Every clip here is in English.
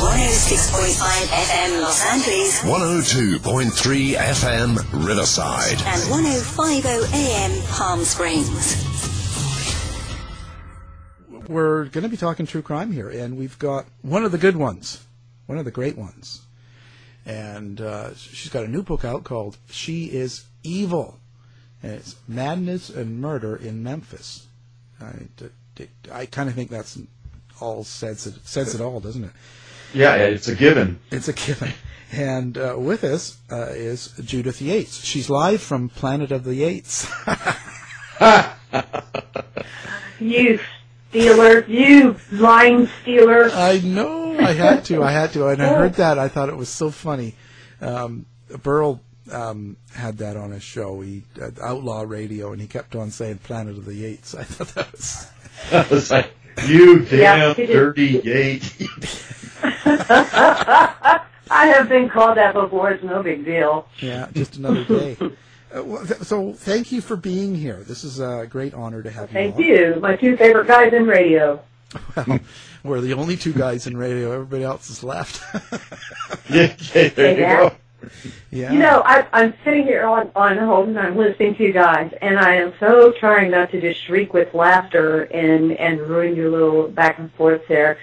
Heard on 106.5 FM Los Angeles 102.3 FM Riverside. and 105.0 AM Palm Springs. we're going to be talking true crime here, and we've got one of the good ones, one of the great ones. And uh, she's got a new book out called She is Evil. And it's Madness and Murder in Memphis. I kind of think that's all says it, says it all, doesn't it? Yeah, it's a given. It's a given. And uh, with us uh, is Judith Yates. She's live from Planet of the Yates. You stealer, you lying stealer. I know. I had to. I had to. And I heard that. I thought it was so funny. Um, Burl um, had that on his show. He uh, Outlaw Radio, and he kept on saying "Planet of the Yates." I thought that was. I was like, you damn he did. dirty gate. I have been called that before. It's no big deal. Yeah, just another day. Uh, well, th- so thank you for being here. This is a great honor to have Thank you. Thank you. My two favorite guys in radio. Well, we're the only two guys in radio. Everybody else has left. yeah, yeah, there you Yeah. go. yeah. You know, I, I'm sitting here on, on hold and I'm listening to you guys, and I am so trying not to just shriek with laughter and, and ruin your little back and forth there.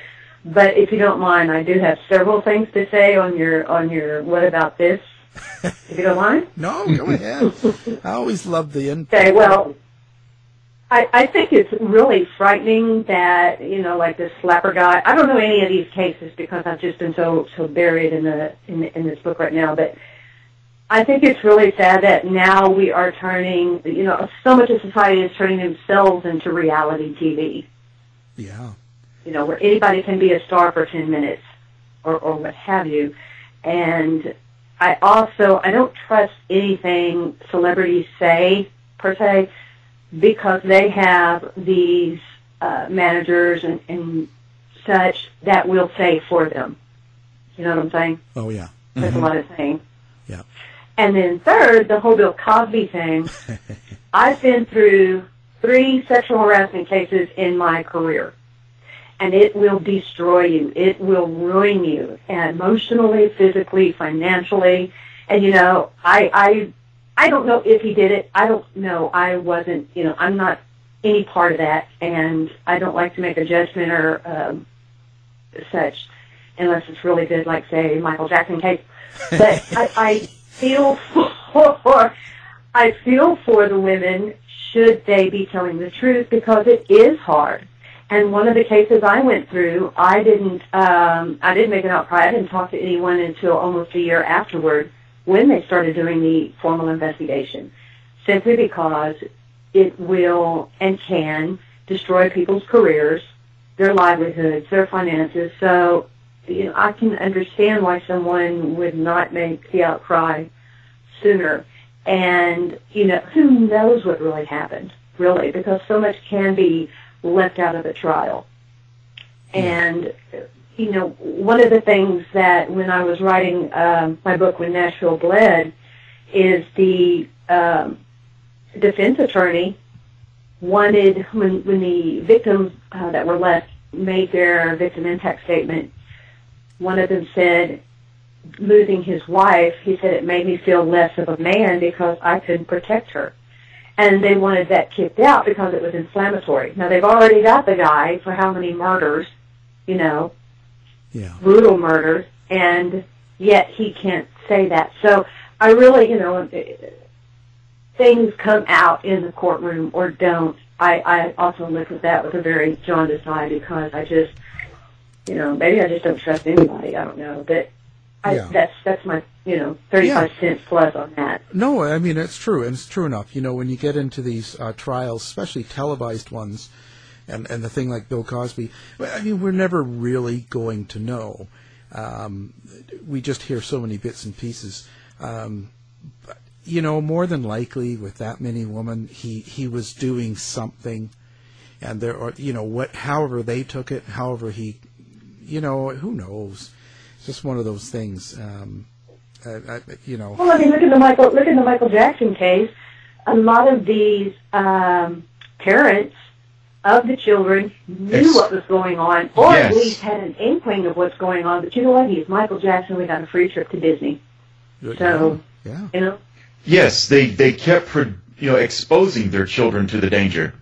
But if you don't mind, I do have several things to say on your on your what about this? If you don't mind. No, go ahead. I always love the input. Okay, well, I, I think it's really frightening that you know, like this slapper guy. I don't know any of these cases because I've just been so so buried in the in, in this book right now. But I think it's really sad that now we are turning. You know, so much of society is turning themselves into reality TV. Yeah. You know, where anybody can be a star for ten minutes, or or what have you, and I also I don't trust anything celebrities say per se because they have these uh, managers and, and such that will say for them. You know what I'm saying? Oh yeah. That's a lot of saying. Yeah. And then third, the whole Bill Cosby thing. I've been through three sexual harassment cases in my career. And it will destroy you. It will ruin you emotionally, physically, financially. And you know, I, I, I don't know if he did it. I don't know. I wasn't, you know, I'm not any part of that. And I don't like to make a judgment or, um, such unless it's really good, like say Michael Jackson case. But I, I feel for I feel for the women should they be telling the truth because it is hard. And one of the cases I went through, I didn't um, I didn't make an outcry. I didn't talk to anyone until almost a year afterward when they started doing the formal investigation, simply because it will and can destroy people's careers, their livelihoods, their finances. So, you know, I can understand why someone would not make the outcry sooner. And, you know, who knows what really happened, really, because so much can be left out of the trial. And, you know, one of the things that when I was writing um, my book, When Nashville Bled, is the um, defense attorney wanted, when, when the victims uh, that were left made their victim impact statement, one of them said, losing his wife, he said it made me feel less of a man because I couldn't protect her. And they wanted that kicked out because it was inflammatory. Now they've already got the guy for how many murders, you know, Yeah. brutal murders, and yet he can't say that. So I really, you know, things come out in the courtroom or don't. I, I also look at that with a very jaundiced eye because I just, you know, maybe I just don't trust anybody. I don't know, but I, Yeah. that's that's my, you know, thirty-five cents plus on that. No, I mean it's true, and it's true enough. You know, when you get into these uh, trials, especially televised ones, and and the thing like Bill Cosby, I mean, we're never really going to know. Um, we just hear so many bits and pieces. Um, but, you know, more than likely, with that many women, he he was doing something, and there are you know what, however they took it, however he, you know, who knows. It's just one of those things. Um, I, I, you know. Well, I mean, look at the Michael look at the Michael Jackson case. A lot of these um, parents of the children knew Ex- what was going on, or Yes. at least had an inkling of what's going on. But you know what? He's Michael Jackson. We got a free trip to Disney. So yeah. you know, Yes, they they kept you know exposing their children to the danger.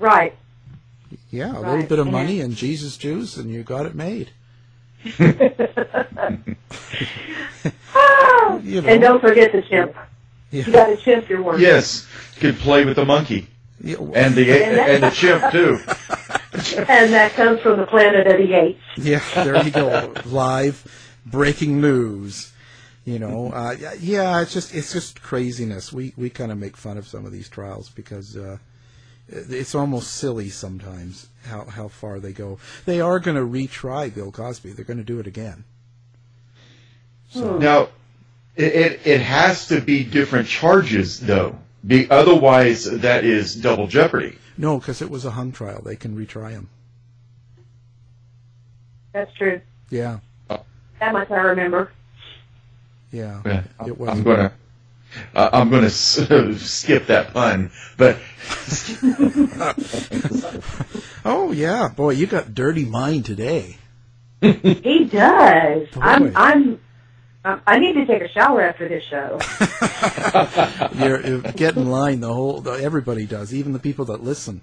right? Yeah, a little bit of and money and Jesus juice, and you got it made. You know. And don't forget the chimp. Yeah. You got a chimp, you're working. Yes, could play with the monkey Yeah, and the and the chimp too. And that comes from the planet of the apes. Yeah, there you go. Live breaking news. You know, uh, yeah, yeah, it's just it's just craziness. We we kind of make fun of some of these trials because uh, it's almost silly sometimes how how far they go. They are going to retry Bill Cosby. They're going to do it again. Hmm. Now, it, it it has to be different charges though. Be, otherwise, that is double jeopardy. No, because it was a hung trial. They can retry him. That's true. Yeah, That much I remember. yeah. Yeah, It was. I'm gonna. Uh, I'm gonna s- skip that pun, but Oh yeah, boy, you got dirty mind today. He does. Boy. I'm. I'm. um, I need to take a shower after this show. You're, you get in line. The whole the, everybody does, even the people that listen.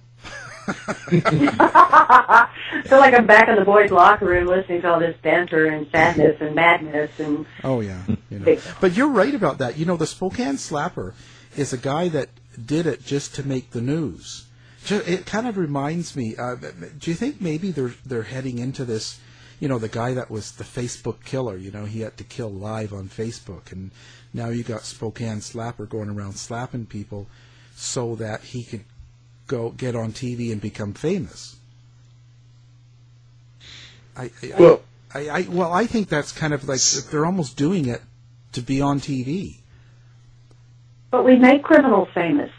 I feel like I'm back in the boys' locker room listening to all this banter and sadness and madness and Oh yeah, you know. But you're right about that. You know, the Spokane Slapper is a guy that did it just to make the news. It kind of reminds me. Uh, do you think maybe they're they're heading into this? You know, the guy that was the Facebook killer. You know, he had to kill live on Facebook, and now you got Spokane Slapper going around slapping people so that he could go get on TV and become famous. I, I, well, I, I well, I think that's kind of like they're almost doing it to be on TV. But we make criminals famous.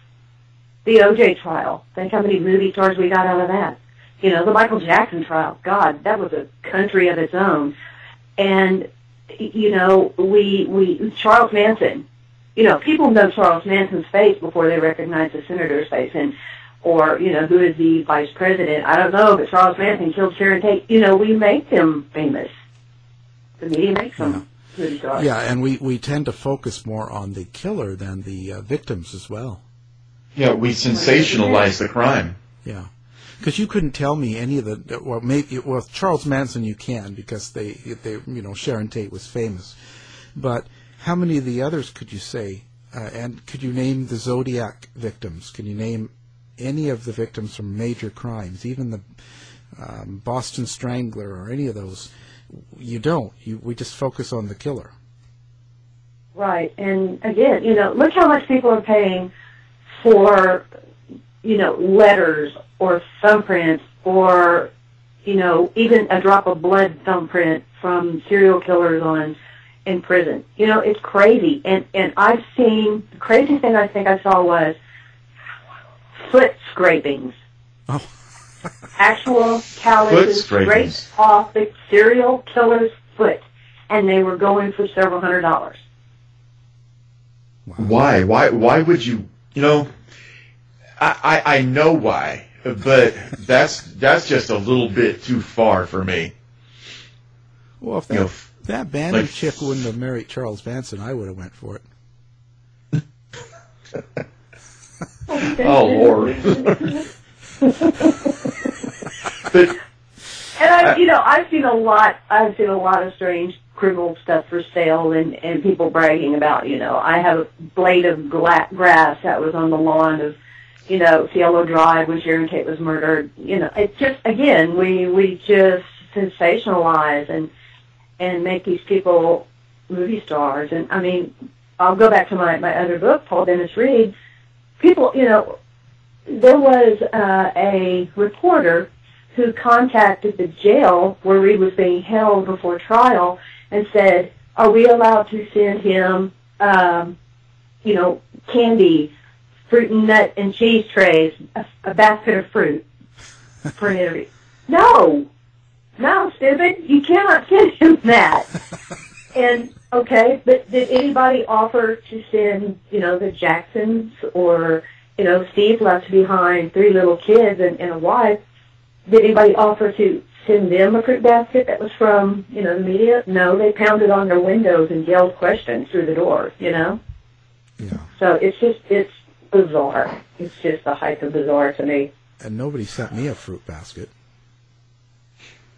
The OJ trial. Think how many movie stars we got out of that. You know, the Michael Jackson trial. God, that was a country of its own. And you know, we we Charles Manson. You know, people know Charles Manson's face before they recognize the senator's face, and or you know, who is the vice president? I don't know, but Charles Manson killed Sharon Tate. You know, we make them famous. The media makes them movie stars. Yeah, and we, we tend to focus more on the killer than the uh, victims as well. yeah, we sensationalize the crime. Yeah, because you couldn't tell me any of the well, maybe well Charles Manson you can because they they you know Sharon Tate was famous, but how many of the others could you say? Uh, and could you name the Zodiac victims? Can you name any of the victims from major crimes, even the um, Boston Strangler or any of those? You don't. You we just focus on the killer. Right. And again, you know, look how much people are paying for, you know, letters or thumbprints or, you know, even a drop of blood thumbprint from serial killers on in prison. You know, it's crazy. And and I've seen the crazy thing I think I saw was foot scrapings. Oh. Actual Foot calluses scraped off the serial killer's foot, and they were going for several hundred dollars. Why? Why? Why would you? You know, I, I I know why, but that's that's just a little bit too far for me. Well, if You that, know, that Bandy like- chick wouldn't have married Charles Manson, I would have went for it. Oh Lord. but And I, you know, I've seen a lot. I've seen a lot of strange criminal stuff for sale, and and people bragging about. You know, I have a blade of gla- grass that was on the lawn of, you know, Cielo Drive when Sharon Tate was murdered. You know, it's just again we we just sensationalize and and make these people movie stars. And I mean, I'll go back to my my other book, Paul Dennis Reid. People, you know, there was uh, a reporter who contacted the jail where Reid was being held before trial and said, "Are we allowed to send him, um, you know, candy, fruit and nut and cheese trays, a, a basket of fruit for an interview?" No, no, stupid, you cannot send him that. and okay, but did anybody offer to send, you know, the Jacksons or you know, Steve left behind three little kids and, and a wife. Did anybody offer to send them a fruit basket that was from, you know, the media? No, they pounded on their windows and yelled questions through the door, you know? Yeah. So it's just, it's bizarre. It's just the height of bizarre to me. And nobody sent me a fruit basket.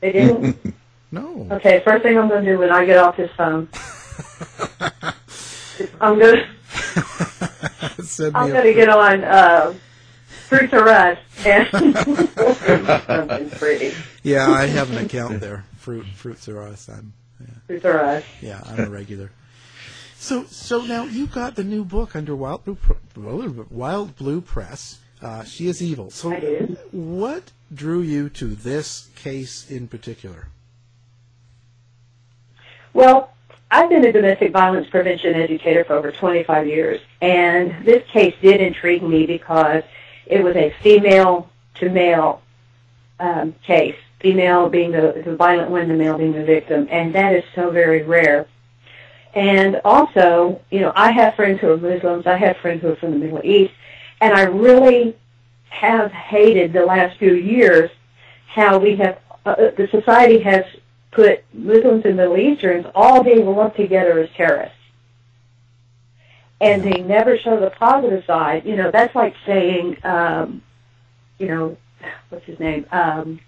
They didn't? No. okay, first thing I'm going to do when I get off this phone, I'm going to, I'm going to get on, uh, Fruits or Us and something pretty. Yeah, I have an account there. Fruit, fruits are us. I'm, Fruits or Us. yeah, I'm a regular. So, so now you got the new book under Wild Blue, Wild Blue Press. Uh, she is evil. So, I do. what drew you to this case in particular? Well, I've been a domestic violence prevention educator for over 25 years, and this case did intrigue me because it was a female to male um, case, female being the, the violent one, the male being the victim, and that is so very rare. And also, you know, I have friends who are Muslims, I have friends who are from the Middle East, and I really have hated the last few years how we have, uh, the society has put Muslims and Middle Easterns all being lumped together as terrorists. And they never show the positive side. You know, that's like saying, um, you know, what's his name? Um,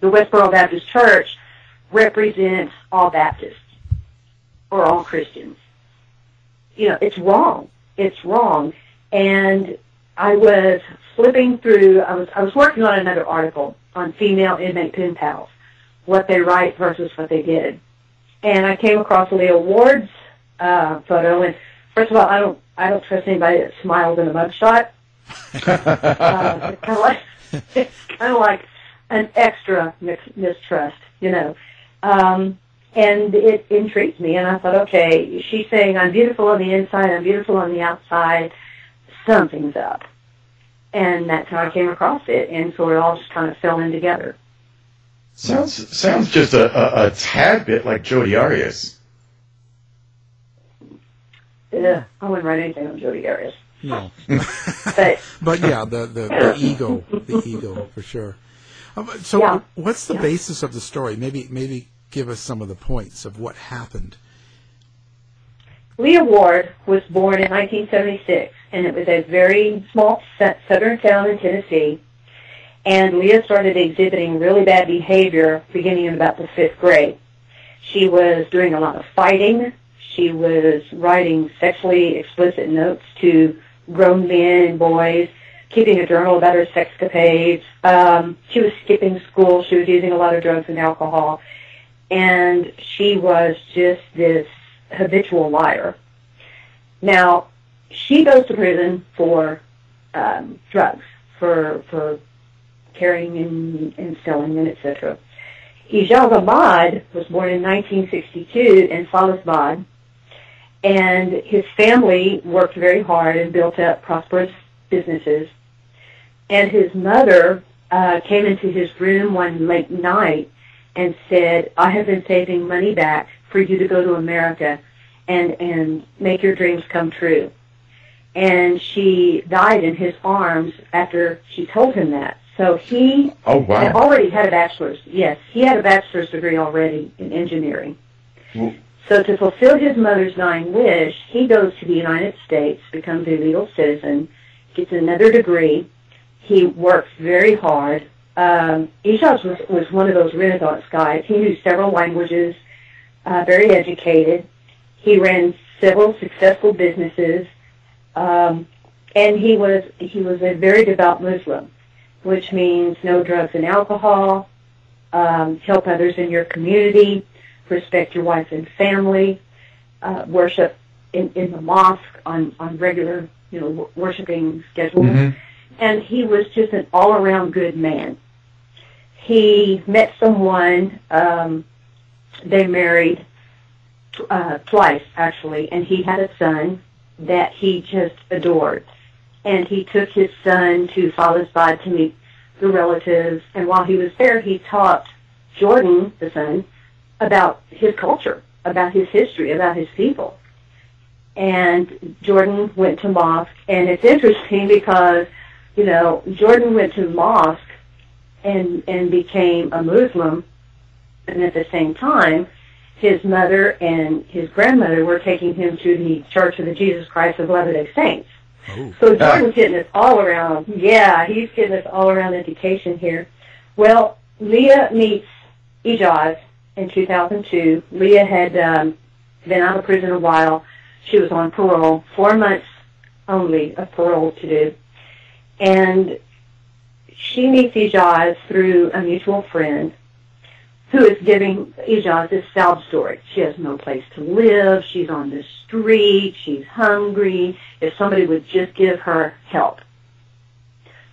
the Westboro Baptist Church represents all Baptists or all Christians. You know, it's wrong. It's wrong. And I was flipping through, I was, I was working on another article on female inmate pen pals what they write versus what they did. And I came across Leah Ward's uh, photo, and first of all, I don't I don't trust anybody that smiles in a mugshot. uh, it's kind of like it's kind of like an extra mis- mistrust, you know. Um, and it intrigued me, and I thought, okay, she's saying I'm beautiful on the inside, I'm beautiful on the outside. Something's up, and that's how I came across it, and so it all just kind of fell in together. Sounds sounds just a, a, a tad bit like Jodi Arias. Ugh, I wouldn't write anything on Jodi Arias. No. But But yeah, the, the, the ego, the ego for sure. Um, so, Yeah. what's the Yeah. basis of the story? Maybe, maybe give us some of the points of what happened. Leah Ward was born in 1976, and it was a very small southern town in Tennessee. And Leah started exhibiting really bad behavior beginning in about the fifth grade. She was doing a lot of fighting. She was writing sexually explicit notes to grown men and boys, keeping a journal about her sexcapades. Um, she was skipping school. She was using a lot of drugs and alcohol. And she was just this habitual liar. Now, she goes to prison for um, drugs, for for carrying and, and selling and etc. Ijaz Ahmad was born in 1962 in Falasbad, and his family worked very hard and built up prosperous businesses. And his mother uh, came into his room one late night and said, "I have been saving money back for you to go to America and and make your dreams come true." And she died in his arms after she told him that. So he Oh, wow. had already had a bachelor's. Yes, he had a bachelor's degree already in engineering. Well- So to fulfill his mother's dying wish, he goes to the United States, becomes a legal citizen, gets another degree. He works very hard. Um, Ijaz was, was one of those Renaissance guys. He knew several languages, uh, very educated. He ran several successful businesses, um, and he was he was a very devout Muslim, which means no drugs and alcohol, um, help others in your community, respect your wife and family, uh, worship in, in the mosque on, on regular, you know, worshiping schedules. Mhm. And he was just an all-around good man. He met someone, um, they married uh, twice, actually, and he had a son that he just adored. And he took his son to Falasbad to meet the relatives, and while he was there, he taught Jordan, the son, about his culture, about his history, about his people. And Jordan went to mosque, and it's interesting because, you know, Jordan went to mosque and and became a Muslim, and at the same time, his mother and his grandmother were taking him to the Church of the Jesus Christ of Latter-day Saints. So Jordan's getting this all around. Yeah, he's getting this all around education here. Well, Leah meets Ijaz in 2002. Leah had um, been out of prison a while. She was on parole, four months only of parole to do. And she meets Ijaz through a mutual friend who is giving Ijaz this sad story. She has no place to live. She's on the street. She's hungry. If somebody would just give her help.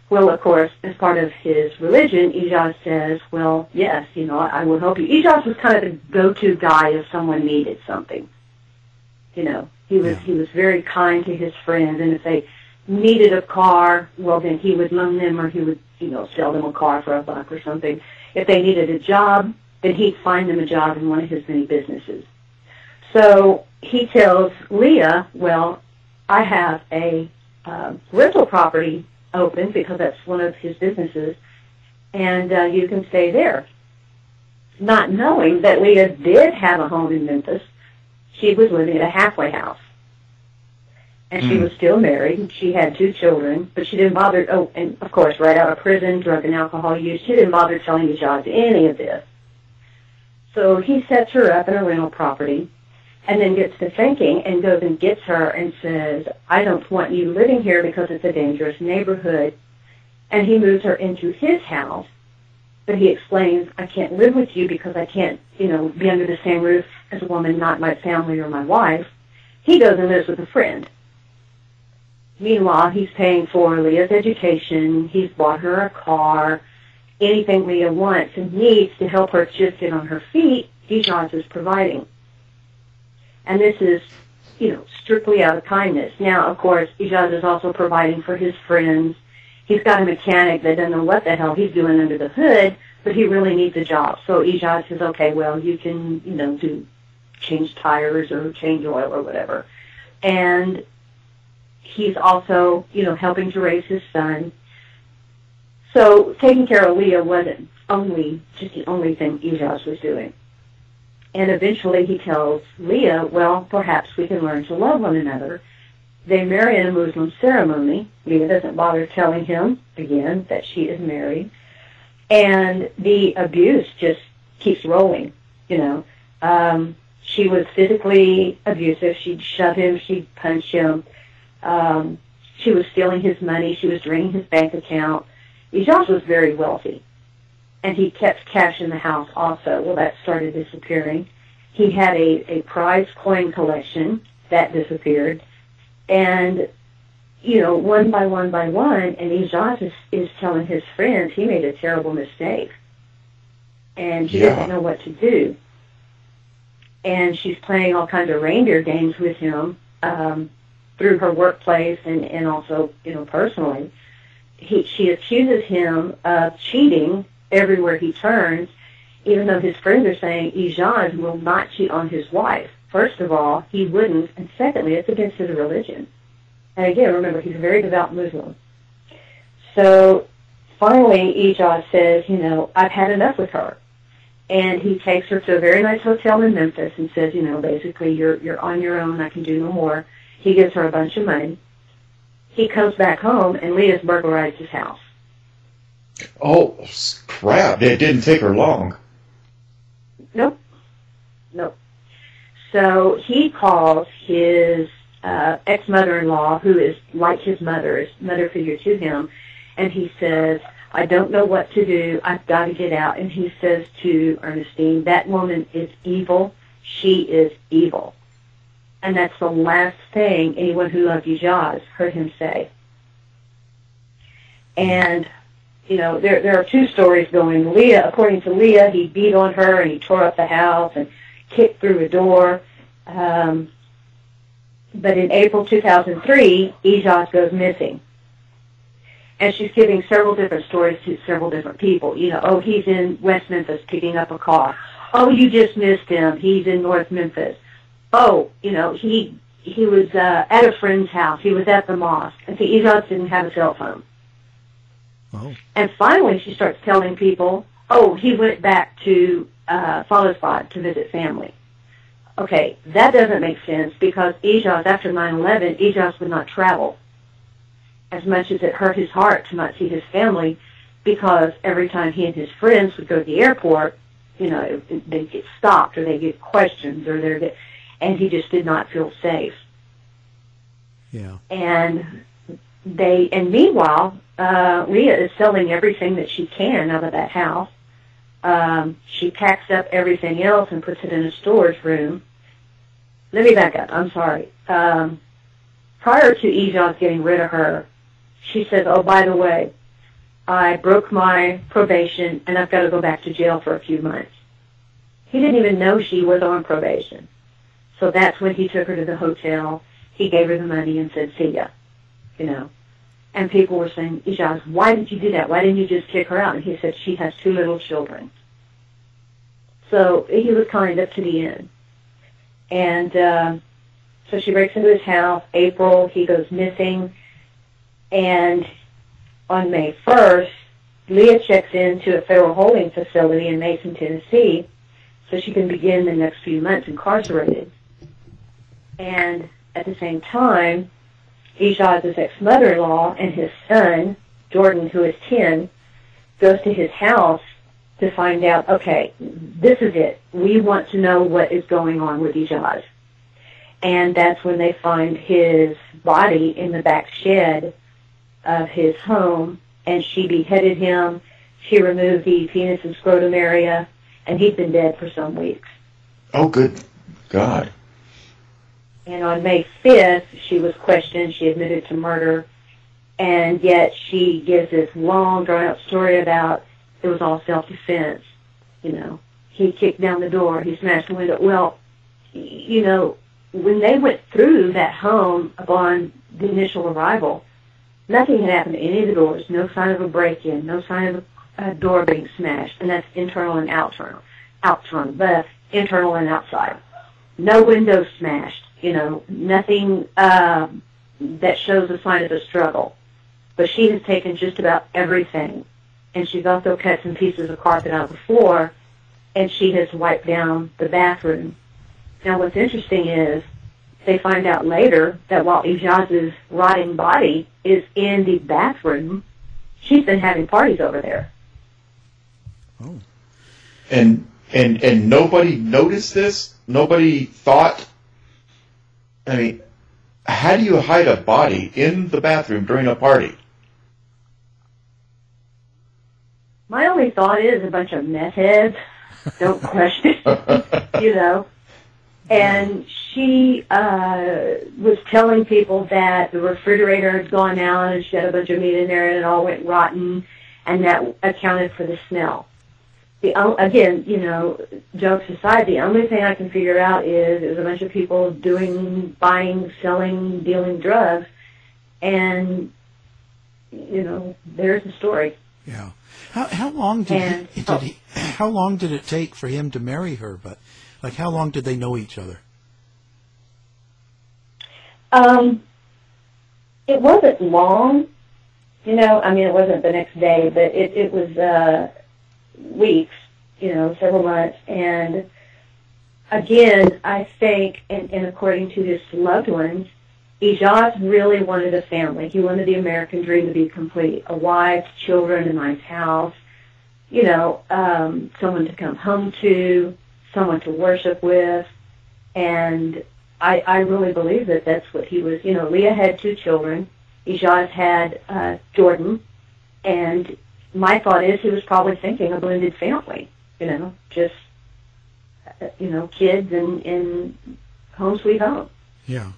Well, of course, as part of his religion, Ijaz says, well, yes, you know, I will help you. Ijaz was kind of the go-to guy if someone needed something. You know, he was, he was very kind to his friends, and if they needed a car, well, then he would loan them or he would, you know, sell them a car for a buck or something. If they needed a job, then he'd find them a job in one of his many businesses. So he tells Leah, well, I have a uh, rental property open because that's one of his businesses, and uh, you can stay there. Not knowing that Leah did have a home in Memphis, she was living at a halfway house. And she Hmm. was still married. She had two children, but she didn't bother. Oh, and of course, right out of prison, drug and alcohol use, she didn't bother telling Ijaz any of this. So he sets her up in a rental property and then gets to thinking and goes and gets her and says, I don't want you living here because it's a dangerous neighborhood. And he moves her into his house, but he explains, I can't live with you because I can't, you know, be under the same roof as a woman, not my family or my wife. He goes and lives with a friend. Meanwhile, he's paying for Leah's education. He's bought her a car. Anything Leah wants and needs to help her just get on her feet, Ijaz is providing. And this is, you know, strictly out of kindness. Now, of course, Ijaz is also providing for his friends. He's got a mechanic that doesn't know what the hell he's doing under the hood, but he really needs a job. So Ijaz says, okay, well, you can, you know, do change tires or change oil or whatever. And he's also, you know, helping to raise his son. So taking care of Leah wasn't only just the only thing Ijaz was doing. And eventually he tells Leah, well, perhaps we can learn to love one another. They marry in a Muslim ceremony. Leah doesn't bother telling him, again, that she is married. And the abuse just keeps rolling, you know. Um, she was physically abusive. She'd shove him. She'd punch him. Um, she was stealing his money. She was draining his bank account. Ijaz was very wealthy, and he kept cash in the house also. Well, that started disappearing. He had a, a prize coin collection that disappeared, And, you know, one by one by one, and Ijaz is, is telling his friends he made a terrible mistake. And he Yeah. doesn't know what to do. And she's playing all kinds of reindeer games with him um, through her workplace and, and also, you know, personally. He, she accuses him of cheating everywhere he turns, even though his friends are saying Ijaz will not cheat on his wife. First of all, he wouldn't, and secondly, it's against his religion. And again, remember, he's a very devout Muslim. So finally, Ijaz says, you know, I've had enough with her. And he takes her to a very nice hotel in Memphis and says, you know, basically, you're, you're on your own, I can do no more. He gives her a bunch of money. He comes back home, and Leah's burglarized his house. Oh, crap. It didn't take her long. Nope. Nope. So he calls his uh, ex-mother-in-law, who is like his mother, is mother figure to him, and he says, I don't know what to do. I've got to get out. And he says to Ernestine, that woman is evil. She is evil. And that's the last thing anyone who loved Ijaz heard him say. And, you know, there, there are two stories going. Leah, according to Leah, he beat on her and he tore up the house and kicked through a door. Um, but in April 2003, Ijaz goes missing. And she's giving several different stories to several different people. You know, oh, he's in West Memphis picking up a car. Oh, you just missed him. He's in North Memphis. Oh, you know, he he was uh, at a friend's house. He was at the mosque. And see, Ijaz didn't have a cell phone. Oh. And finally, she starts telling people, oh, he went back to uh, Fallerspot to visit family. Okay, that doesn't make sense because Ijaz, after 9-11, Ijaz would not travel as much as it hurt his heart to not see his family because every time he and his friends would go to the airport, you know, they'd get stopped or they'd get questions or they'd get, and he just did not feel safe. Yeah. And they, and meanwhile, uh, Leah is selling everything that she can out of that house. Um, she packs up everything else and puts it in a storage room. Let me back up. I'm sorry. Um, prior to Ijaz getting rid of her, she says, "Oh, by the way, I broke my probation and I've got to go back to jail for a few months." He didn't even know she was on probation. So that's when he took her to the hotel. He gave her the money and said, "See ya," you know. And people were saying, Ijaz, why did you do that? Why didn't you just kick her out? And he said, she has two little children. So he was kind up to the end. And uh, so she breaks into his house. April, he goes missing. And on May 1st, Leah checks into a federal holding facility in Mason, Tennessee, so she can begin the next few months incarcerated. And at the same time, Ijaz's ex-mother-in-law and his son, Jordan, who is 10, goes to his house to find out, okay, this is it. We want to know what is going on with Ijaz. And that's when they find his body in the back shed of his home, and she beheaded him. She removed the penis and scrotum area, and he'd been dead for some weeks. Oh, good God. And on May 5th, she was questioned. She admitted to murder. And yet she gives this long, drawn-out story about it was all self-defense. You know, he kicked down the door. He smashed the window. Well, you know, when they went through that home upon the initial arrival, nothing had happened to any of the doors. No sign of a break-in. No sign of a, a door being smashed. And that's internal and outside. Outside, but internal and outside. No windows smashed you know, nothing uh, that shows a sign of a struggle. But she has taken just about everything. And she's also cut some pieces of carpet out of the floor, and she has wiped down the bathroom. Now, what's interesting is they find out later that while Ijaz's rotting body is in the bathroom, she's been having parties over there. Oh. And and and nobody noticed this. Nobody thought. I mean, how do you hide a body in the bathroom during a party? My only thought is a bunch of meth heads don't question, you know. And she uh, was telling people that the refrigerator had gone out and she had a bunch of meat in there and it all went rotten, and that accounted for the smell. The again, you know, jokes aside, the only thing I can figure out is it was a bunch of people doing, buying, selling, dealing drugs, and you know, there's the story. Yeah. How how long did And- he, did he how long did it take for him to marry her? But like how long did they know each other? Um, it wasn't long, you know. I mean, it wasn't the next day, but it it was uh, weeks, you know, several months. And again, I think, and, and according to his loved ones, Ijaz really wanted a family. He wanted the American dream to be complete: a wife, children, a nice house. You know, um, someone to come home to, someone to worship with, and I, I really believe that that's what he was. You know, Leah had two children. Ijaz had uh, Jordan, and my thought is he was probably thinking a blended family. You know, just uh, you know, kids and and home sweet home. Yeah.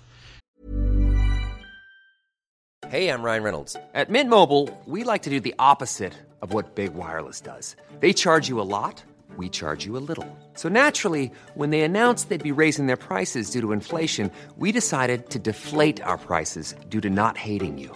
Hey, I'm Ryan Reynolds. At Mint Mobile, we like to do the opposite of what Big Wireless does. They charge you a lot, we charge you a little. So naturally, when they announced they'd be raising their prices due to inflation, we decided to deflate our prices due to not hating you.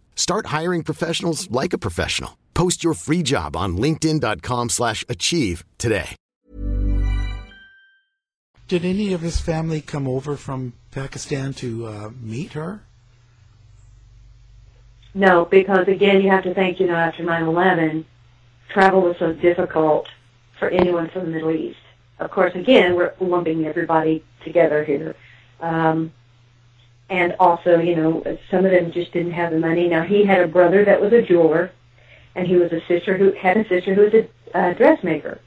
Start hiring professionals like a professional. Post your free job on linkedin.com/achieve slash achieve today. Did any of his family come over from Pakistan to uh, meet her? No, because again, you have to think, you know, after 9/11, travel was so difficult for anyone from the Middle East. Of course, again, we're lumping everybody together here. Um, and also, you know, some of them just didn't have the money. Now, he had a brother that was a jeweler, and he was a sister who had a sister who was a uh, dressmaker.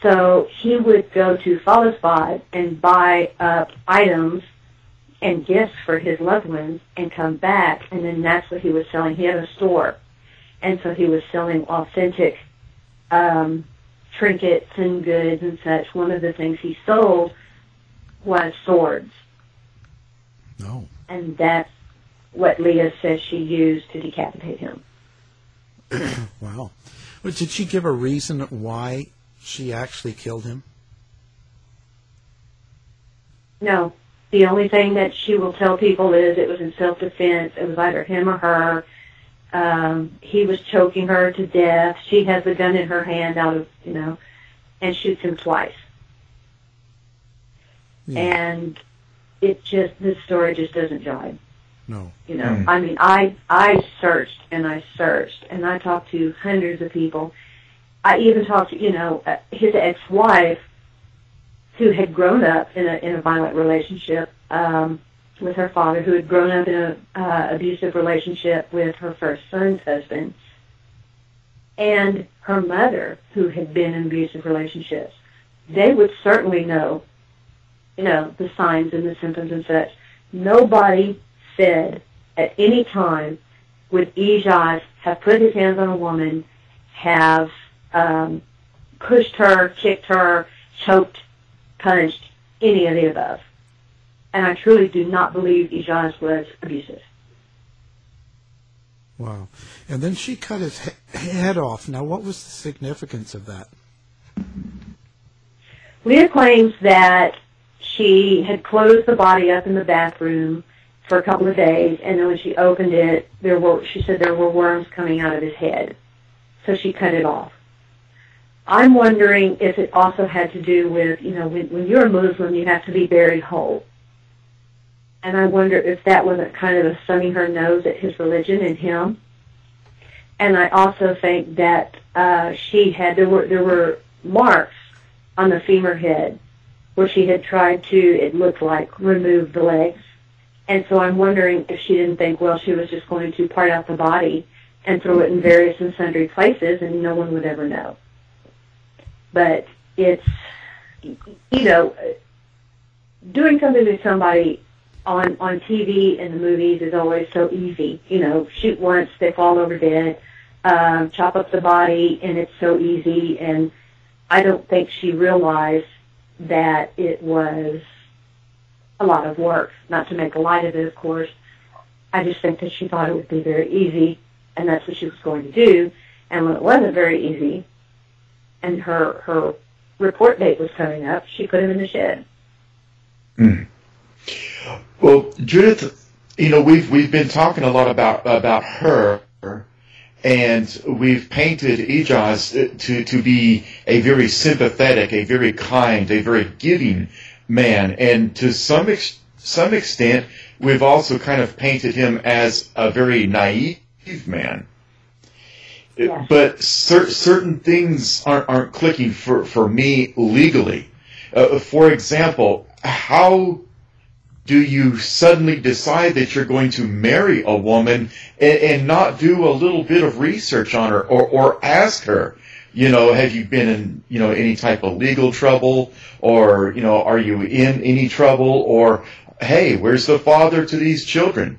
So he would go to Falazbad and buy up items and gifts for his loved ones and come back, and then that's what he was selling. He had a store, and so he was selling authentic um, trinkets and goods and such. One of the things he sold was swords. No. And that's what Leah says she used to decapitate him. wow. But did she give a reason why she actually killed him? No. The only thing that she will tell people is it was in self-defense. It was either him or her. Um, he was choking her to death. She has the gun in her hand out of, you know, and shoots him twice. And it just, this story just doesn't jive. No. You know, I mean, I I searched and I searched and I talked to hundreds of people. I even talked to, you know, uh, his ex-wife, who had grown up in a in a violent relationship um, with her father, who had grown up in a uh, abusive relationship with her first son's husband, and her mother, who had been in abusive relationships. They would certainly know, you know, the signs and the symptoms and such. Nobody said at any time would Ijaz have put his hands on a woman, have um, pushed her, kicked her, choked, punched, any of the above. And I truly do not believe Ijaz was abusive. Wow. And then she cut his he- head off. Now, what was the significance of that? Leah claims that she had closed the body up in the bathroom for a couple of days, and then when she opened it, there were she said there were worms coming out of his head, so she cut it off. I'm wondering if it also had to do with you know when, when you're a Muslim, you have to be buried whole, and I wonder if that wasn't kind of a thumbing her nose at his religion and him. And I also think that uh, she had there were there were marks on the femur head where she had tried to it looked like remove the legs and so I'm wondering if she didn't think, well, she was just going to part out the body and throw it in various and sundry places, and no one would ever know. But it's, you know, doing something to somebody on on TV and the movies is always so easy. You know, shoot once, they fall over dead, um, chop up the body, and it's so easy. And I don't think she realized that it was a lot of work. Not to make a light of it, of course. I just think that she thought it would be very easy, and that's what she was going to do. And when it wasn't very easy, and her her report date was coming up, she put him in the shed. Hmm. Well, Judith, you know we've we've been talking a lot about about her, and we've painted Ijaz to to be a very sympathetic, a very kind, a very giving man, and to some ex- some extent, we've also kind of painted him as a very naive man. But cer- certain things aren't aren't clicking for for me legally. Uh, for example, how do you suddenly decide that you're going to marry a woman and, and not do a little bit of research on her or, or ask her, you know, have you been in, you know, any type of legal trouble or, you know, are you in any trouble or, hey, where's the father to these children?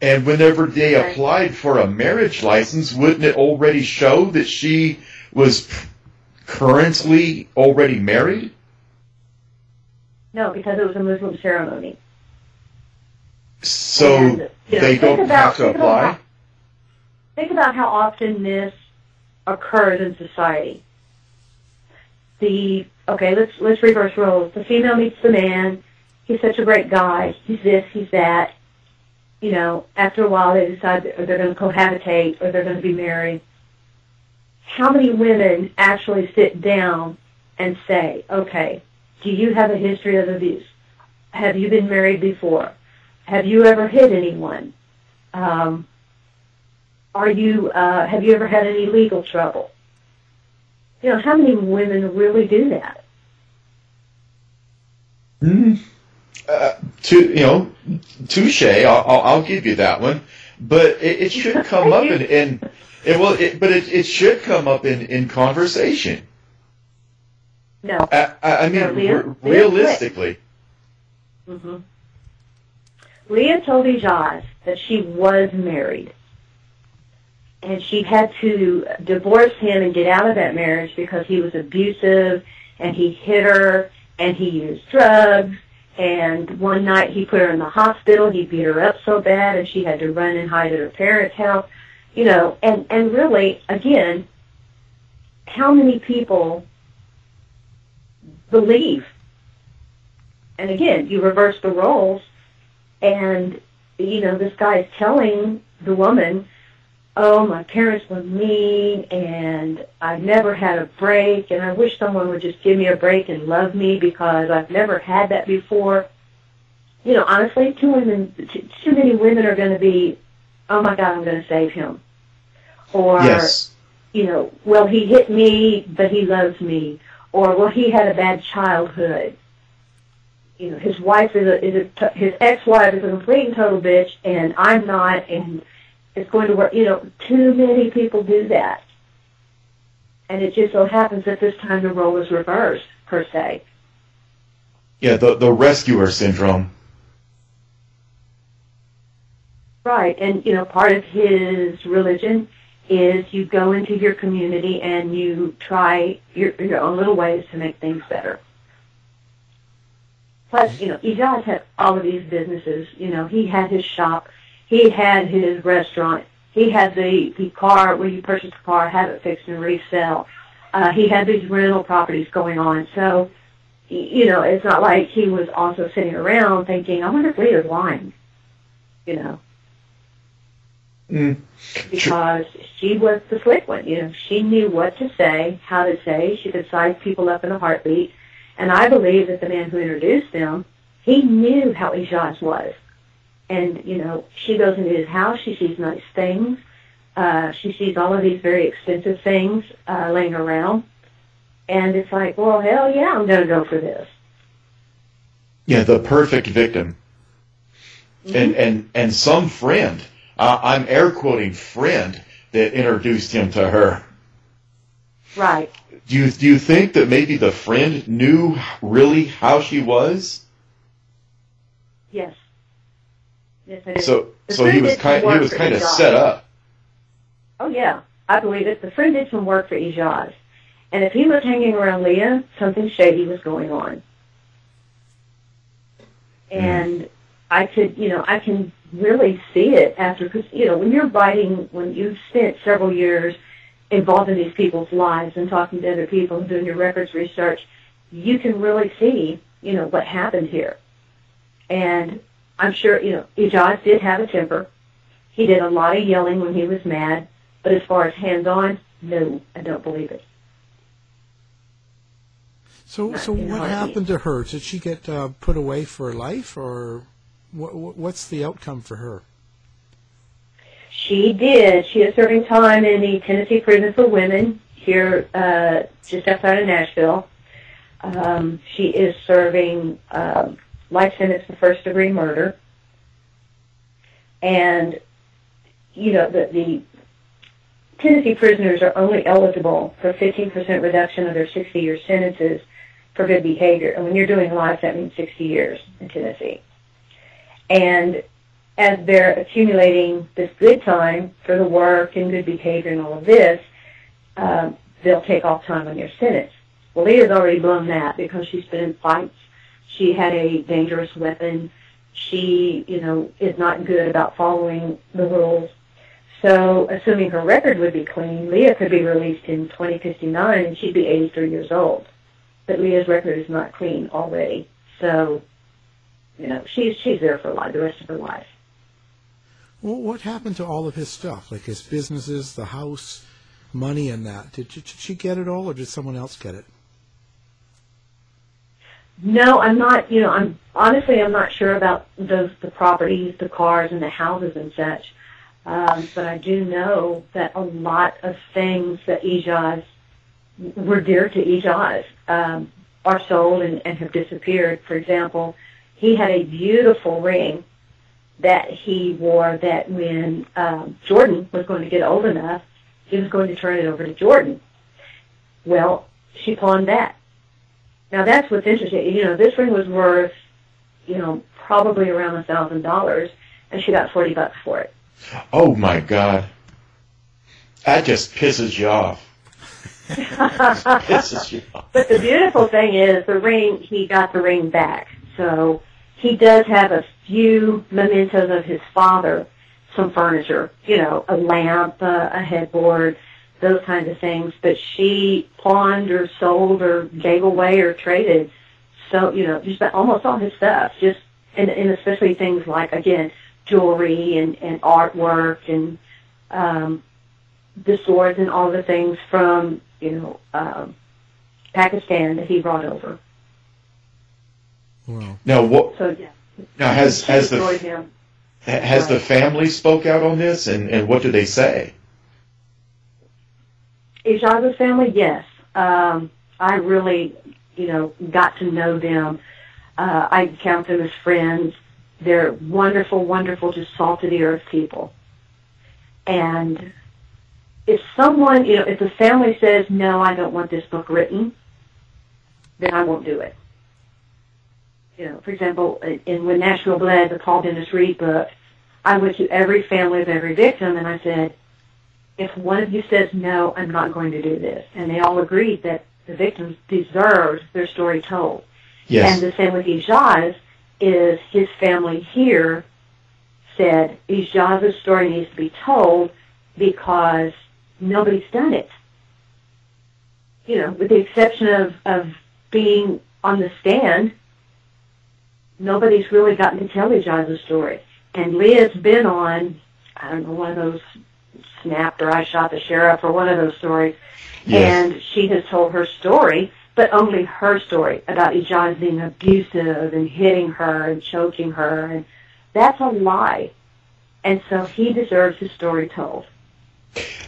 And whenever they applied for a marriage license, wouldn't it already show that she was currently already married? No, because it was a Muslim ceremony. So And, you know, they don't about- have to think apply? how- Think about how often this occurs in society. The okay, let's let's reverse roles. The female meets the man. He's such a great guy. He's this. He's that. You know, after a while, they decide that they're going to cohabitate or they're going to be married. How many women actually sit down and say, "Okay, do you have a history of abuse? Have you been married before? Have you ever hit anyone? Um, are you uh, have you ever had any legal trouble? You know, how many women really do that? Mm, uh, to you know, touche. I'll, I'll, I'll give you that one. But it, it should come up in, in it will. It, but it, it should come up in, in conversation. No. I, I I mean, No, Leah- re- Leah realistically. hmm Leah told Ijaz that she was married. And she had to divorce him and get out of that marriage because he was abusive and he hit her and he used drugs. And one night he put her in the hospital. He beat her up so bad and she had to run and hide at her parents' house. You know, and, and really, again, how many people believe and again, you reverse the roles, and you know this guy is telling the woman, "Oh, my parents were mean, and I've never had a break, and I wish someone would just give me a break and love me because I've never had that before." You know, honestly, too women, too, too many women are going to be, "Oh my God, I'm going to save him," or Yes. you know, well, he hit me, but he loves me, or well, he had a bad childhood. You know, his wife is a, is a his ex-wife is a complete and total bitch, and I'm not, and it's going to work. You know, too many people do that, and it just so happens that this time the role is reversed per se. Yeah, the the rescuer syndrome. Right, and you know, part of his religion is you go into your community and you try your, your own little ways to make things better. Plus, you know, Ijaz had all of these businesses. You know, he had his shop, he had his restaurant, he had the the car where you purchase a car, have it fixed and resell. Uh, he had these rental properties going on. So, you know, it's not like he was also sitting around thinking, "I wonder if Leah's lying." You know, Mm. because she was the slick one. You know, she knew what to say, how to say. She could size people up in a heartbeat. And I believe that the man who introduced them, he knew how Ijaz was. And, you know, she goes into his house, she sees nice things. Uh, she sees all of these very expensive things uh, laying around. And it's like, well, hell yeah, I'm going to go for this. Yeah, the perfect victim. Mm-hmm. And and and some friend. Uh, I'm air quoting friend that introduced him to her. Right. Do you do you think that maybe the friend knew really how she was? Yes. Yes, I do. So The so he was kind he was kind of set up. Oh yeah, I believe it. The friend did some work for Ijaz, and if he was hanging around Leah, something shady was going on. And I could, you know, I can really see it after, because you know, when you're writing, when you've spent several years involved in these people's lives and talking to other people and doing your records research, you can really see, you know, what happened here. And I'm sure, you know, Ijaz did have a temper. He did a lot of yelling when he was mad, but as far as hands-on, no, I don't believe it. So, Not so what happened to her? Did she get uh, put away for life, or what, what's the outcome for her? She did. She is serving time in the Tennessee Prison for Women here uh, just outside of Nashville. Um, she is serving um, life sentence for first degree murder. And, you know, the, the Tennessee prisoners are only eligible for 15% reduction of their 60 year sentences for good behavior. And when you're doing life, that means 60 years in Tennessee. And as they're accumulating this good time for the work and good behavior and all of this, um, they'll take off time on their sentence. Well, Leah's already blown that because she's been in fights. She had a dangerous weapon. She, you know, is not good about following the rules. So, assuming her record would be clean, Leah could be released in 2059 and she'd be 83 years old. But Leah's record is not clean already. So, you know, she's she's there for life, the rest of her life. Well, what happened to all of his stuff, like his businesses, the house, money, and that? Did, did she get it all, or did someone else get it? No, I'm not. You know, I'm honestly, I'm not sure about those the properties, the cars, and the houses and such. Um, but I do know that a lot of things that Ijaz were dear to Ijaz um, are sold and, and have disappeared. For example, he had a beautiful ring that he wore that when um, Jordan was going to get old enough, he was going to turn it over to Jordan. Well, she pawned that. Now that's what's interesting. You know, this ring was worth, you know, probably around a thousand dollars, and she got forty bucks for it. Oh my god. That just pisses you off. pisses you off. But the beautiful thing is the ring, he got the ring back. So he does have a few mementos of his father, some furniture, you know, a lamp, uh, a headboard, those kinds of things. But she pawned or sold or gave away or traded so you know just almost all his stuff, just and, and especially things like again jewelry and and artwork and um, the swords and all the things from you know um, Pakistan that he brought over. Wow. Now what? So yeah. Now has She has the him. has the family spoke out on this, and and what do they say? Ijaz's family, yes. Um, I really, you know, got to know them. Uh, I count them as friends. They're wonderful, wonderful, just salt of the earth people. And if someone, you know, if the family says, no, I don't want this book written, then I won't do it. You know, for example, uh, in- in When Nashville Bled, the Paul Dennis Reid book, I went to every family of every victim and I said, if one of you says no, I'm not going to do this. And they all agreed that the victims deserved their story told. Yes. And the same with Ijaz is his family here said Ijaz's story needs to be told because nobody's done it. You know, with the exception of, of being on the stand, nobody's really gotten to tell Ijaz's story. And Leah's been on, I don't know, one of those snapped or I shot the sheriff or one of those stories. Yes. And she has told her story, but only her story about Ijaz being abusive and hitting her and choking her. And that's a lie. And so he deserves his story told.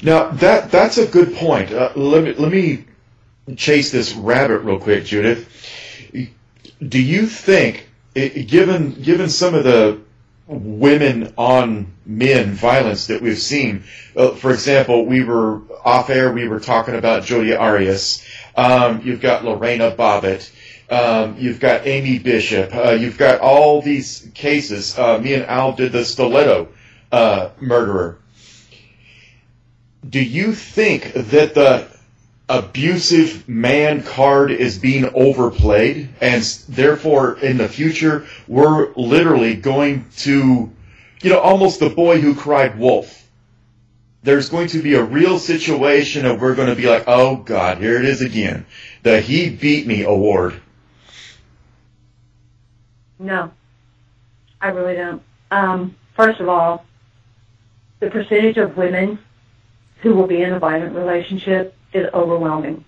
Now that that's a good point. Uh, let me let me chase this rabbit real quick, Judith. Do you think, i- given given some of the women on men violence that we've seen, uh, for example, we were off air, we were talking about Jodi Arias. Um, you've got Lorena Bobbitt. Um, you've got Amy Bishop. Uh, you've got all these cases. Uh, me and Al did the stiletto uh, murderer do you think that the abusive man card is being overplayed and therefore in the future we're literally going to you know almost the boy who cried wolf. There's going to be a real situation of we're going to be like oh god here it is again. The he beat me award. No, I really don't. Um, first of all, the percentage of women who will be in a violent relationship is overwhelming.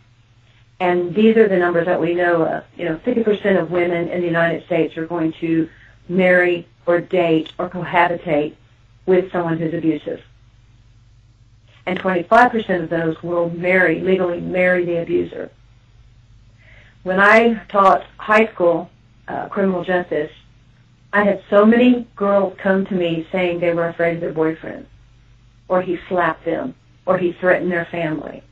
And these are the numbers that we know of. You know, 50% of women in the United States are going to marry or date or cohabitate with someone who's abusive. And 25% of those will marry, legally marry the abuser. When I taught high school uh, criminal justice, I had so many girls come to me saying they were afraid of their boyfriend, or he slapped them, or he threatened their family.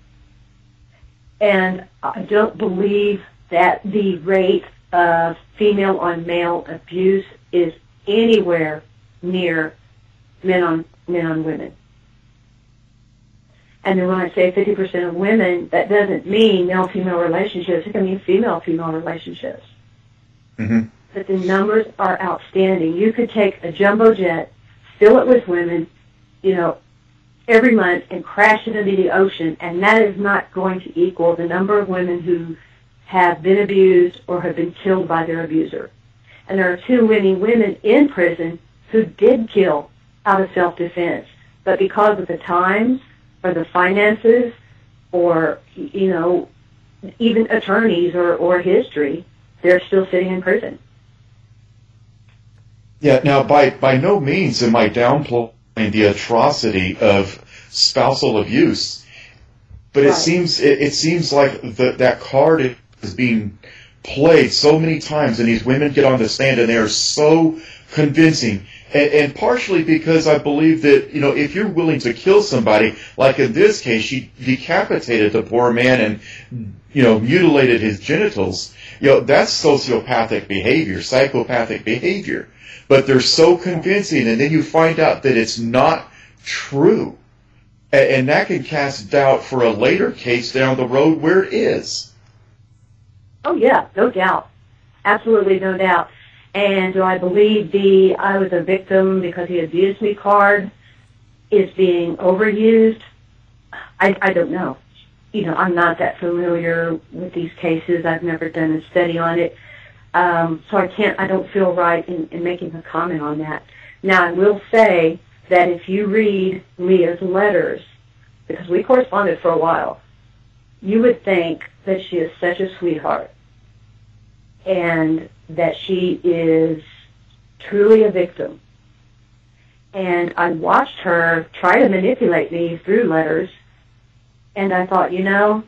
And I don't believe that the rate of female on male abuse is anywhere near men on men on women. And then when I say 50% of women, that doesn't mean male-female relationships. It can mean female-female relationships mm-hmm. that the numbers are outstanding. You could take a jumbo jet, fill it with women, you know, every month and crash into the ocean, and that is not going to equal the number of women who have been abused or have been killed by their abuser. And there are too many women in prison who did kill out of self-defense, but because of the times or the finances or, you know, even attorneys or, or history, they're still sitting in prison. Yeah, now by by no means am I downplaying the atrocity of spousal abuse, but it seems it, it seems like that that card is being played so many times, and these women get on the stand and they are so convincing. And, and partially because I believe that you know if you're willing to kill somebody, like in this case, she decapitated the poor man and you know mutilated his genitals. You know that's sociopathic behavior, psychopathic behavior but they're so convincing, and then you find out that it's not true. A- And that can cast doubt for a later case down the road where it is. Oh yeah, no doubt. Absolutely no doubt. And do I believe the I was a victim because he abused me card is being overused? I, I don't know. You know, I'm not that familiar with these cases. I've never done a study on it. Um, so I can't, I don't feel right in, in making a comment on that. Now I will say that if you read Leah's letters, because we corresponded for a while, you would think that she is such a sweetheart and that she is truly a victim. And I watched her try to manipulate me through letters, and I thought, you know,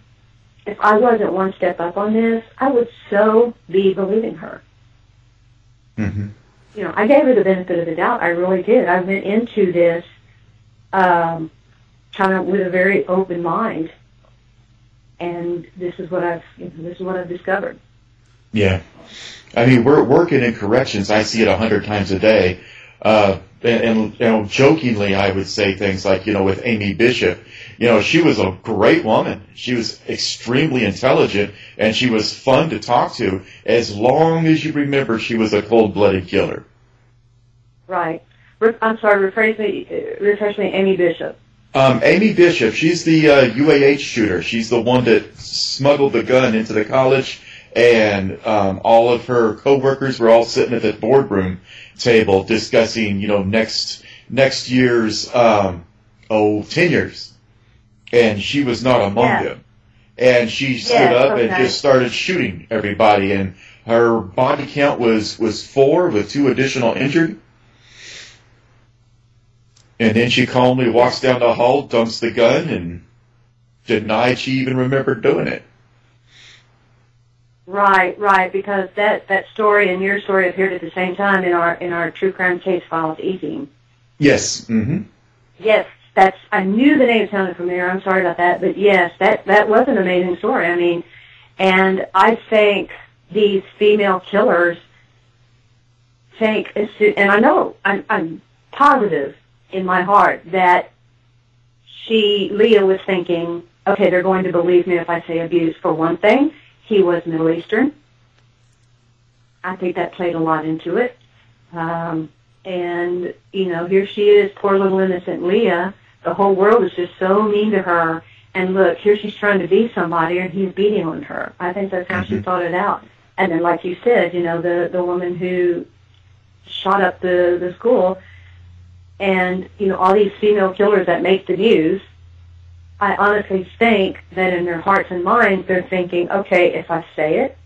if I wasn't one step up on this, I would so be believing her. Mm-hmm. You know, I gave her the benefit of the doubt. I really did. I went into this um, kind of with a very open mind, and this is what I've you know, this is what I've discovered. Yeah. I mean, we're working in corrections. I see it a hundred times a day. Uh, and, and, you know, jokingly, I would say things like, you know, with Amy Bishop, you know, she was a great woman. She was extremely intelligent and she was fun to talk to as long as you remember she was a cold-blooded killer. Right. I'm sorry, refresh me, refresh me, Amy Bishop. Um, Amy Bishop, she's the uh, UAH shooter. She's the one that smuggled the gun into the college and um, all of her coworkers were all sitting at the boardroom table discussing, you know, next next year's um, oh tenures, and she was not among Yeah. them. And she stood Yes, up and just started shooting everybody, and her body count was was four with two additional injured. And then she calmly walks down the hall, dumps the gun, and denied she even remembered doing it. Right, right, because that, that story and your story appeared at the same time in our in our true crime case files evening. Yes. Mm-hmm. Yes, that's I knew the name sounded familiar. I'm sorry about that, but yes, that that was an amazing story. I mean, and I think these female killers think, and I know I'm, I'm positive in my heart that she Leah was thinking, okay, they're going to believe me if I say abuse. For one thing, he was Middle Eastern. I think that played a lot into it. Um, and, you know, here she is, poor little innocent Leah. The whole world is just so mean to her. And look, here she's trying to be somebody and he's beating on her. I think that's how she thought it out. And then, like you said, you know, the, the woman who shot up the, the school and, you know, all these female killers that make the news, I honestly think that in their hearts and minds, they're thinking, okay, if I say it,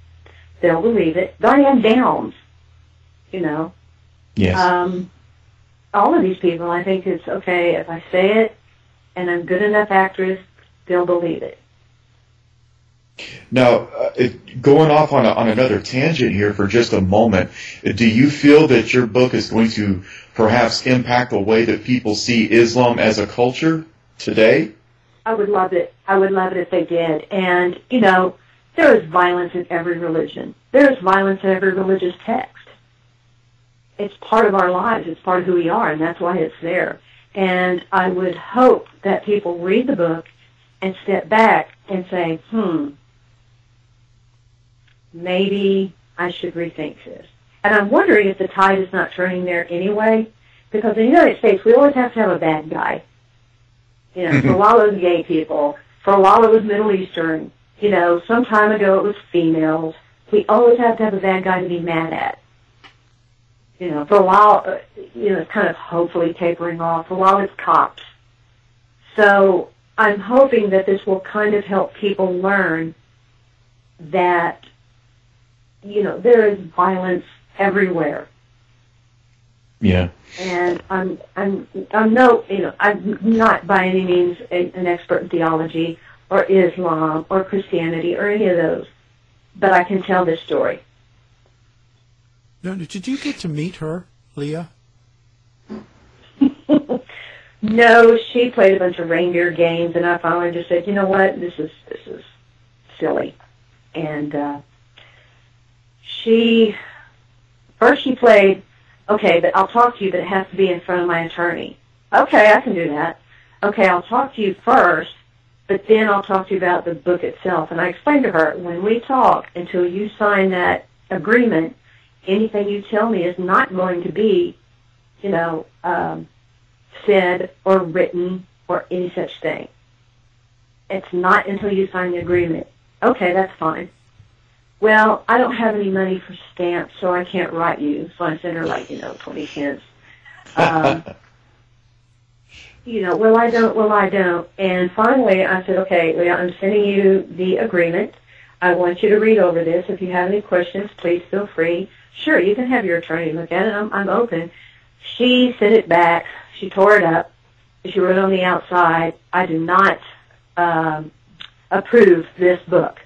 they'll believe it. Diane Downs, you know, Yes. um, all of these people, I think it's okay if I say it and I'm good enough actress, they'll believe it. Now, uh, it, going off on, a, on another tangent here for just a moment, do you feel that your book is going to perhaps impact the way that people see Islam as a culture today? I would love it. I would love it if they did. And, you know, there is violence in every religion. There is violence in every religious text. It's part of our lives. It's part of who we are, and that's why it's there. And I would hope that people read the book and step back and say, hmm, maybe I should rethink this. And I'm wondering if the tide is not turning there anyway, because in the United States, we always have to have a bad guy. You know, for a while it was gay people. For a while it was Middle Eastern. You know, some time ago it was females. We always have to have a bad guy to be mad at. You know, for a while, uh, you know, it's kind of hopefully tapering off. For a while it's cops. So I'm hoping that this will kind of help people learn that, you know, there is violence everywhere Yeah. and I'm I'm I'm no you know I'm not by any means a, an expert in theology or Islam or Christianity or any of those, but I can tell this story. Did you get to meet her, Leah? No, she played a bunch of reindeer games, and I finally just said, you know what, this is this is silly, and uh, she first she played, okay, but I'll talk to you, but it has to be in front of my attorney. Okay, I can do that. Okay, I'll talk to you first, but then I'll talk to you about the book itself. And I explained to her, when we talk, until you sign that agreement, anything you tell me is not going to be, you know, um, said or written or any such thing. It's not until you sign the agreement. Okay, that's fine. well, I don't have any money for stamps, so I can't write you. So I sent her like, you know, 20 cents. Um, you know, well, I don't, well, I don't. And finally, I said, okay, well, I'm sending you the agreement. I want you to read over this. If you have any questions, please feel free. Sure, you can have your attorney look at it. I'm, I'm open. She sent it back. She tore it up. She wrote on the outside, I do not um, approve this book.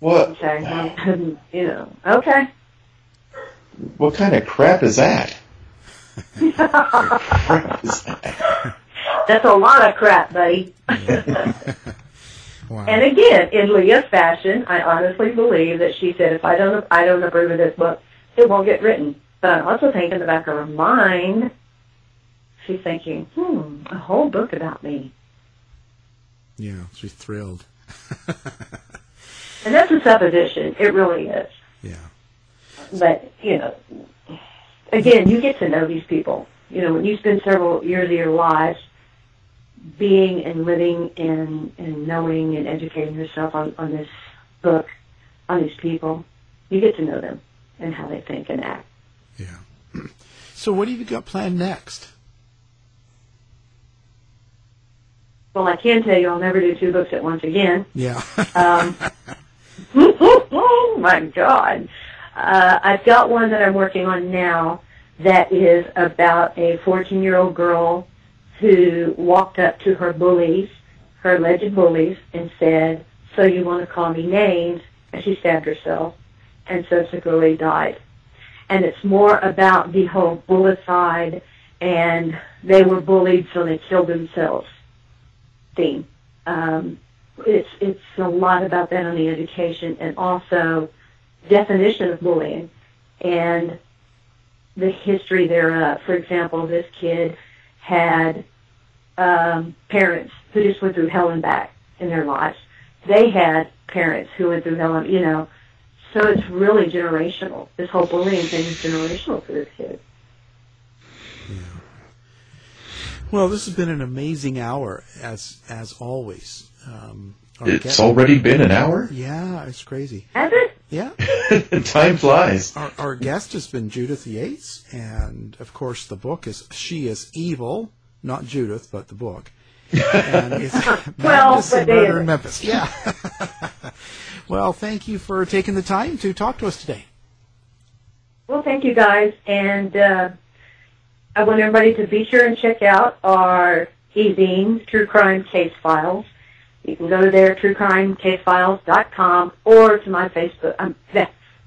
What? Okay, well, you know, okay. What kind of crap is that? That's a lot of crap, buddy. Wow. And again, in Leah's fashion, I honestly believe that she said, if I don't, I don't approve of this book, it won't get written. But I also think in the back of her mind, she's thinking, hmm, a whole book about me. Yeah, she's thrilled. And that's a supposition. It really is. Yeah. But, you know, again, you get to know these people. You know, when you spend several years of your lives being and living and, and knowing and educating yourself on, on this book, on these people, you get to know them and how they think and act. Yeah. So what have you got planned next? Well, I can tell you I'll never do two books at once again. Yeah. Um, oh my God. Uh, I've got one that I'm working on now that is about a 14 year old girl who walked up to her bullies, her alleged bullies, and said, so you want to call me names? And she stabbed herself and subsequently died. And it's more about the whole bullicide and they were bullied so they killed themselves theme. Um, it's it's a lot about that on the education and also definition of bullying and the history thereof. For example, this kid had um, parents who just went through hell and back in their lives. They had parents who went through hell and you know, so it's really generational. This whole bullying thing is generational for this kid. Well, this has been an amazing hour as as always. Um, It's guest- already been an hour? Yeah, it's crazy. Has it? Yeah. Time flies. Our, our guest has been Judith Yates, and of course the book is She is Evil, not Judith, but the book. And it's Well, Madness and Murder in Memphis. Yeah. well, thank you for taking the time to talk to us today. Well, thank you guys, and uh, I want everybody to be sure and check out our e-zine, True Crime Case Files. You can go to there, truecrimecasefiles.com, or to my Facebook, um,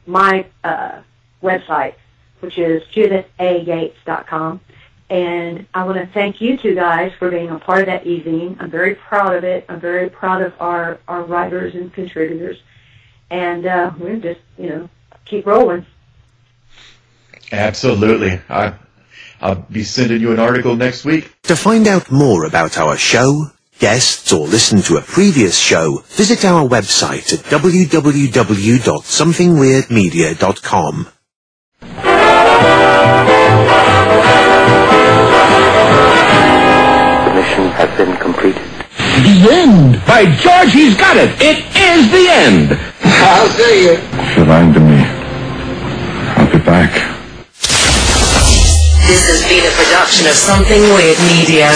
my uh, website, which is judithayates.com. And I want to thank you two guys for being a part of that e-zine. I'm very proud of it. I'm very proud of our, our writers and contributors. And uh, we're just, you know, keep rolling. Absolutely. I, I'll be sending you an article next week. To find out more about our show, guests, or listen to a previous show, visit our website at www.somethingweirdmedia.com. The mission has been completed. The end! By George, he's got it! It is the end! I'll see you. You're lying to me. I'll be back. This has been a production of Something Weird Media.